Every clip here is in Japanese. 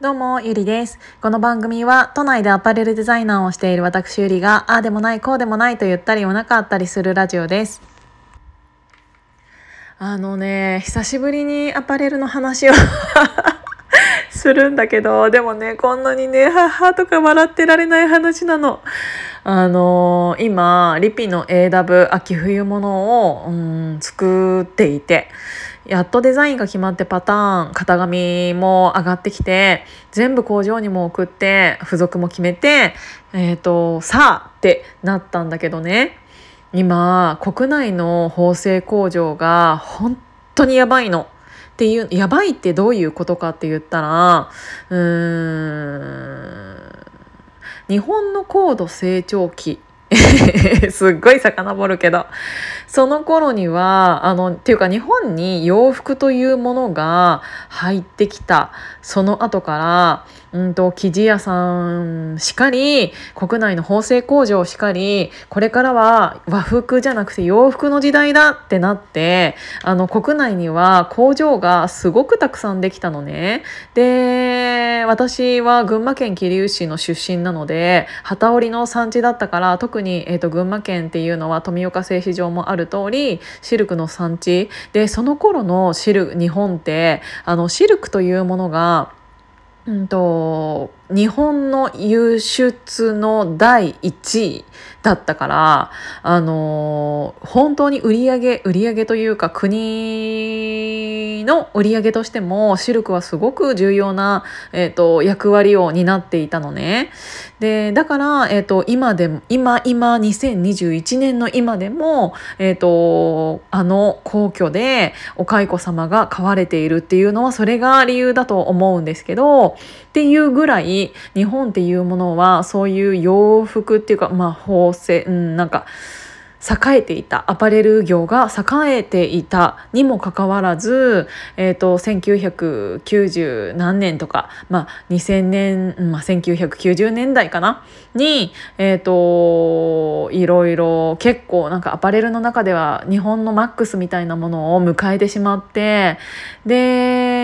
どうも、ゆりです。この番組は、都内でアパレルデザイナーをしている私ゆりが、ああでもない、こうでもないと言ったり言わなかったりするラジオです。あのね、久しぶりにアパレルの話を するんだけど、でもね、こんなにね、はとか笑ってられない話なの。あのー、今、リピの AW 秋冬物を、うん、作っていて、やっとデザインが決まってパターン型紙も上がってきて全部工場にも送って付属も決めてえっ、ー、とさあってなったんだけどね今国内の縫製工場が本当にやばいの。っていうやばいってどういうことかって言ったらうーん日本の高度成長期 すっごい遡るけどその頃にはあのっていうか日本に洋服というものが入ってきたその後からうんと生地屋さんしかり国内の縫製工場しかりこれからは和服じゃなくて洋服の時代だってなってあの国内には工場がすごくたくさんできたのね。で私は群馬県桐生市の出身なので機織りの産地だったから特に、えーと、群馬県っていうのは富岡製糸場もある通りシルクの産地。でその頃のシル日本ってあのシルクというものがうんと日本の輸出の第1位だったからあの本当に売り上げ売り上げというか国の売り上げとしてもシルクはすごく重要な、えーと、役割を担っていたのね。でだから、えーと、今でも今今2021年の今でも、えーと、あの皇居でお蚕様が飼われているっていうのはそれが理由だと思うんですけどっていうぐらい日本っていうものはそういう洋服っていうかまあ縫製、うん、なんか栄えていたアパレル業が栄えていたにもかかわらず、えーと、1990何年とか、まあ、2000年、まあ、1990年代かな？に、えーと、いろいろ結構なんかアパレルの中では日本のマックスみたいなものを迎えてしまってで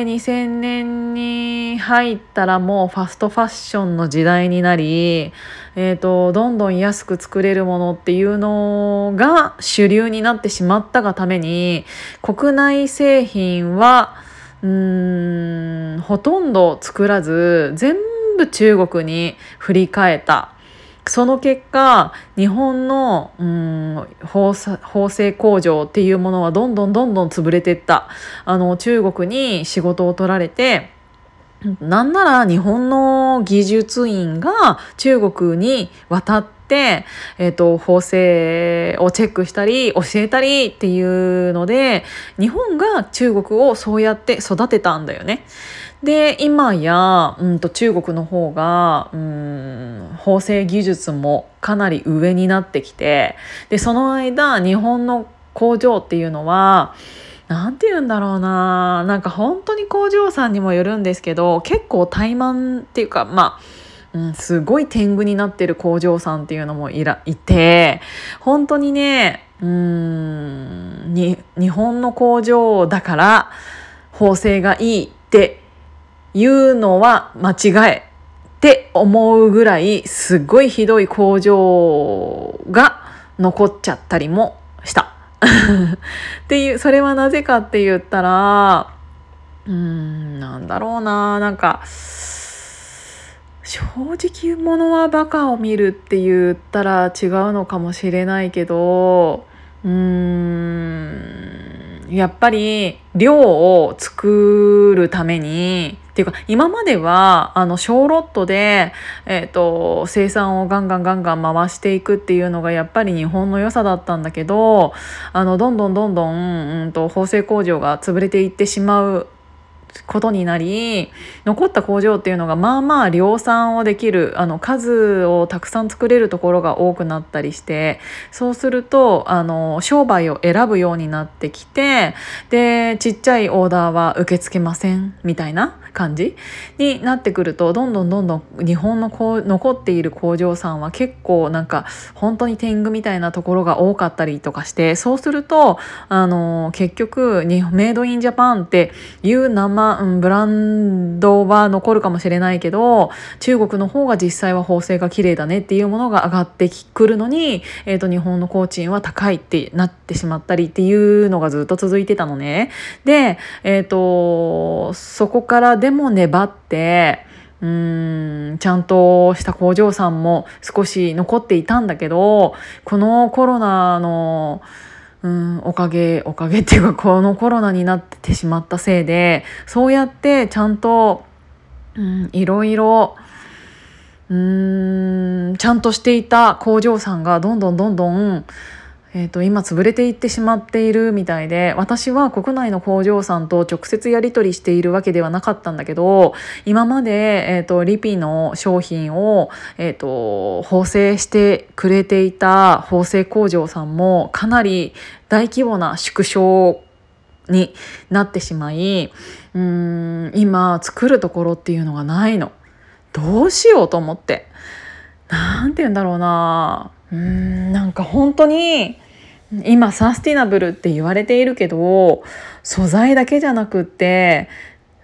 2000年に入ったらもうファストファッションの時代になり、えーとどんどん安く作れるものっていうのが主流になってしまったがために国内製品はうーんほとんど作らず全部中国に振り替えた。その結果日本のうん縫製工場っていうものはどんどんどんどん潰れていったあの中国に仕事を取られてなんなら日本の技術員が中国に渡って、えーと、縫製をチェックしたり教えたりっていうので日本が中国をそうやって育てたんだよね。で今や、うんと、中国の方が、うん、縫製技術もかなり上になってきてでその間日本の工場っていうのは何て言うんだろうななんか本当に工場さんにもよるんですけど結構怠慢っていうかまあうん、すごい天狗になってる工場さんっていうのもいらいて本当にねうんに日本の工場だから縫製がいいっていうのは間違えって思うぐらいすごいひどい工場が残っちゃったりもした。っていうそれはなぜかって言ったらうんなんだろうななんか正直者はバカを見るって言ったら違うのかもしれないけどうーんやっぱり量を作るためにっていうか今まではあの小ロットで、えーと、生産をガンガンガンガン回していくっていうのがやっぱり日本の良さだったんだけどあのどんどんどんどん、うんと、縫製工場が潰れていってしまうことになり残った工場っていうのがまあまあ量産をできるあの数をたくさん作れるところが多くなったりしてそうするとあの商売を選ぶようになってきてでちっちゃいオーダーは受け付けませんみたいな感じになってくるとどんどんどんどん日本のこ残っている工場さんは結構なんか本当に天狗みたいなところが多かったりとかしてそうするとあの結局メイドインジャパンっていう名前うん、ブランドは残るかもしれないけど中国の方が実際は縫製が綺麗だねっていうものが上がってくるのに、えーと、日本の工賃は高いってなってしまったりっていうのがずっと続いてたのね。で、えーとそこからでも粘ってうーんちゃんとした工場さんも少し残っていたんだけどこのコロナのうんおかげおかげっていうかこのコロナになってしまったせいでそうやってちゃんと、うん、いろいろうんちゃんとしていた工場さんがどんどんどんどんえーと、今潰れていってしまっているみたいで私は国内の工場さんと直接やり取りしているわけではなかったんだけど今まで、えーと、リピの商品を、えーと、縫製してくれていた縫製工場さんもかなり大規模な縮小になってしまいうん今作るところっていうのがないの。どうしようと思って。なんて言うんだろうなうんなんか本当に今サスティナブルって言われているけど素材だけじゃなくって、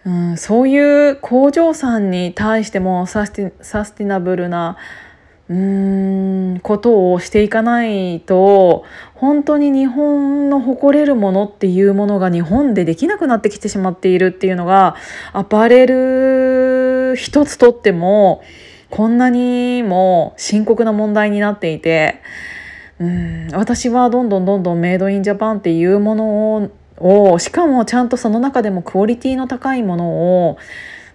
うん、そういう工場さんに対してもサスティナブルなうーんことをしていかないと本当に日本の誇れるものっていうものが日本でできなくなってきてしまっているっていうのがアパレル一つとってもこんなにも深刻な問題になっていて。うん。私はどんどんどんどんメイドインジャパンっていうものをしかもちゃんとその中でもクオリティの高いものを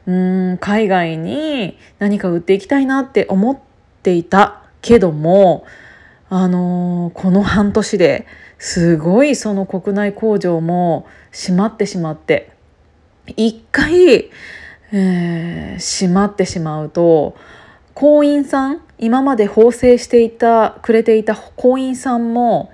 うん海外に何か売っていきたいなって思っていたけどもあのー、この半年ですごいその国内工場も閉まってしまって一回、えー、閉まってしまうと工員さん今まで縫製していたくれていた工員さんも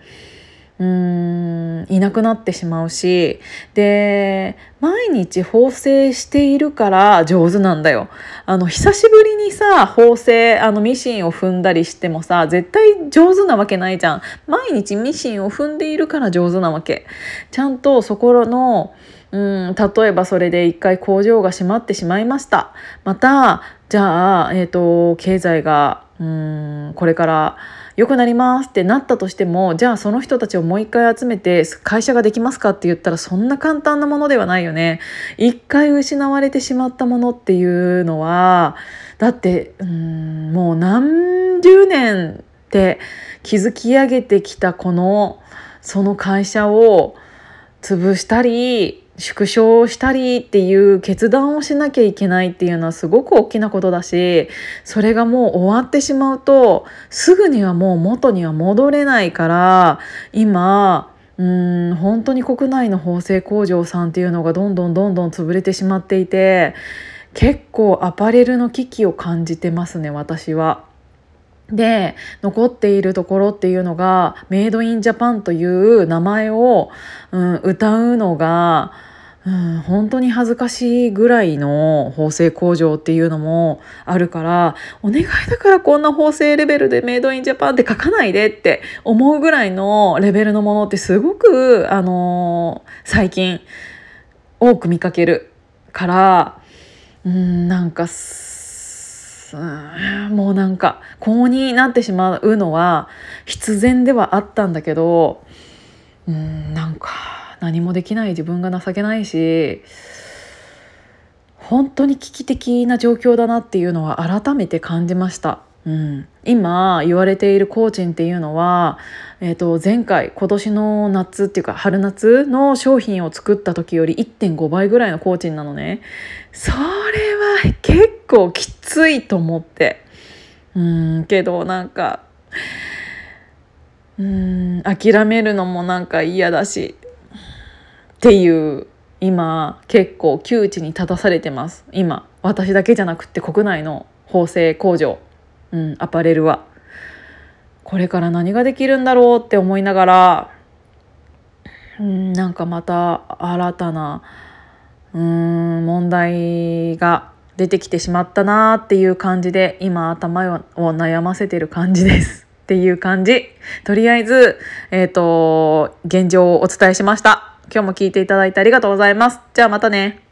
うーんいなくなってしまうしで毎日縫製しているから上手なんだよ。あの久しぶりにさ縫製あのミシンを踏んだりしてもさ絶対上手なわけないじゃん。毎日ミシンを踏んでいるから上手なわけ。ちゃんとそこのうん例えばそれで一回工場が閉まってしまいました。またじゃあ、えーと、経済がうんこれから良くなりますってなったとしてもじゃあその人たちをもう一回集めて会社ができますかって言ったらそんな簡単なものではないよね。一回失われてしまったものっていうのはだってうんもう何十年って築き上げてきたこのその会社を潰したり縮小したりっていう決断をしなきゃいけないっていうのはすごく大きなことだしそれがもう終わってしまうとすぐにはもう元には戻れないから今うん本当に国内の縫製工場さんっていうのがどんどんどんどん潰れてしまっていて結構アパレルの危機を感じてますね私は。で残っているところっていうのがメイドインジャパンという名前を、うん、歌うのがうん、本当に恥ずかしいぐらいの縫製工場っていうのもあるからお願いだからこんな縫製レベルでメイドインジャパンって書かないでって思うぐらいのレベルのものってすごく、あのー、最近多く見かけるからうんなんかもうなんかこうになってしまうのは必然ではあったんだけどうんなんか。何もできない自分が情けないし本当に危機的な状況だなっていうのは改めて感じました。うん、今言われている工賃っていうのは、えー、と前回今年の夏っていうか春夏の商品を作った時より1.5倍ぐらいの工賃なのね。それは結構きついと思って。うん。けどなんかうん。諦めるのもなんか嫌だし。っていう今結構窮地に立たされてます。今私だけじゃなくて国内の縫製工場、うん、アパレルは。これから何ができるんだろうって思いながら、うん、なんかまた新たなうん問題が出てきてしまったなっていう感じで今頭を悩ませてる感じです。っていう感じ。とりあえずえっ、ー、と現状をお伝えしました。今日も聞いていただいてありがとうございます。じゃあまたね。